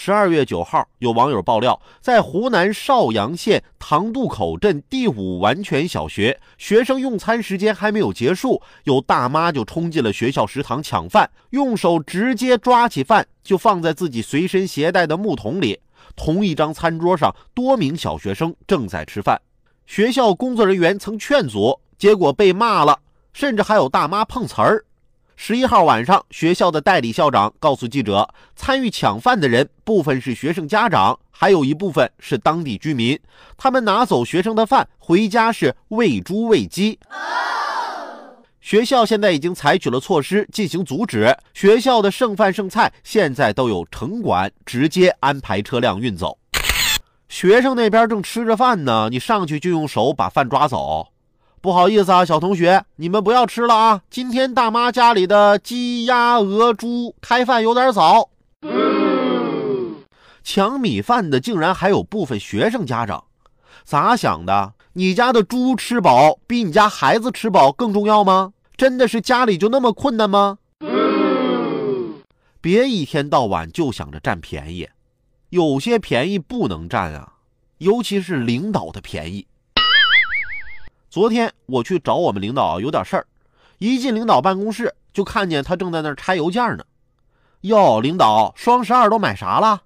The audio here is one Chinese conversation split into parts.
十二月九号，有网友爆料，在湖南邵阳县塘渡口镇第五完全小学，学生用餐时间还没有结束，有大妈就冲进了学校食堂抢饭，用手直接抓起饭就放在自己随身携带的木桶里。同一张餐桌上，多名小学生正在吃饭，学校工作人员曾劝阻，结果被骂了，甚至还有大妈碰瓷儿。十一号晚上，学校的代理校长告诉记者，参与抢饭的人部分是学生家长，还有一部分是当地居民。他们拿走学生的饭，回家是喂猪喂鸡。学校现在已经采取了措施进行阻止，学校的剩饭剩菜现在都有城管直接安排车辆运走。学生那边正吃着饭呢，你上去就用手把饭抓走。不好意思啊，小同学，你们不要吃了啊！今天大妈家里的鸡、鸭、鹅、猪开饭有点早。抢米饭的竟然还有部分学生家长，咋想的？你家的猪吃饱比你家孩子吃饱更重要吗？真的是家里就那么困难吗？别一天到晚就想着占便宜，有些便宜不能占啊，尤其是领导的便宜。昨天我去找我们领导有点事儿，一进领导办公室就看见他正在那儿拆邮件呢。哟，领导，双十二都买啥了？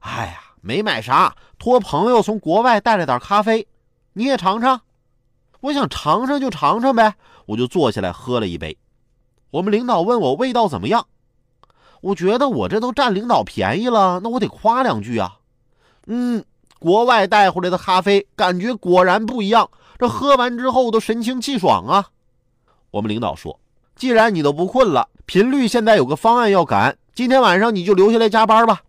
哎呀，没买啥，托朋友从国外带了点咖啡，你也尝尝。我想尝尝就尝尝呗，我就坐下来喝了一杯。我们领导问我味道怎么样，我觉得我这都占领导便宜了，那我得夸两句啊。嗯，国外带回来的咖啡感觉果然不一样。这喝完之后都神清气爽啊！我们领导说：“既然你都不困了，频率现在有个方案要赶，今天晚上你就留下来加班吧。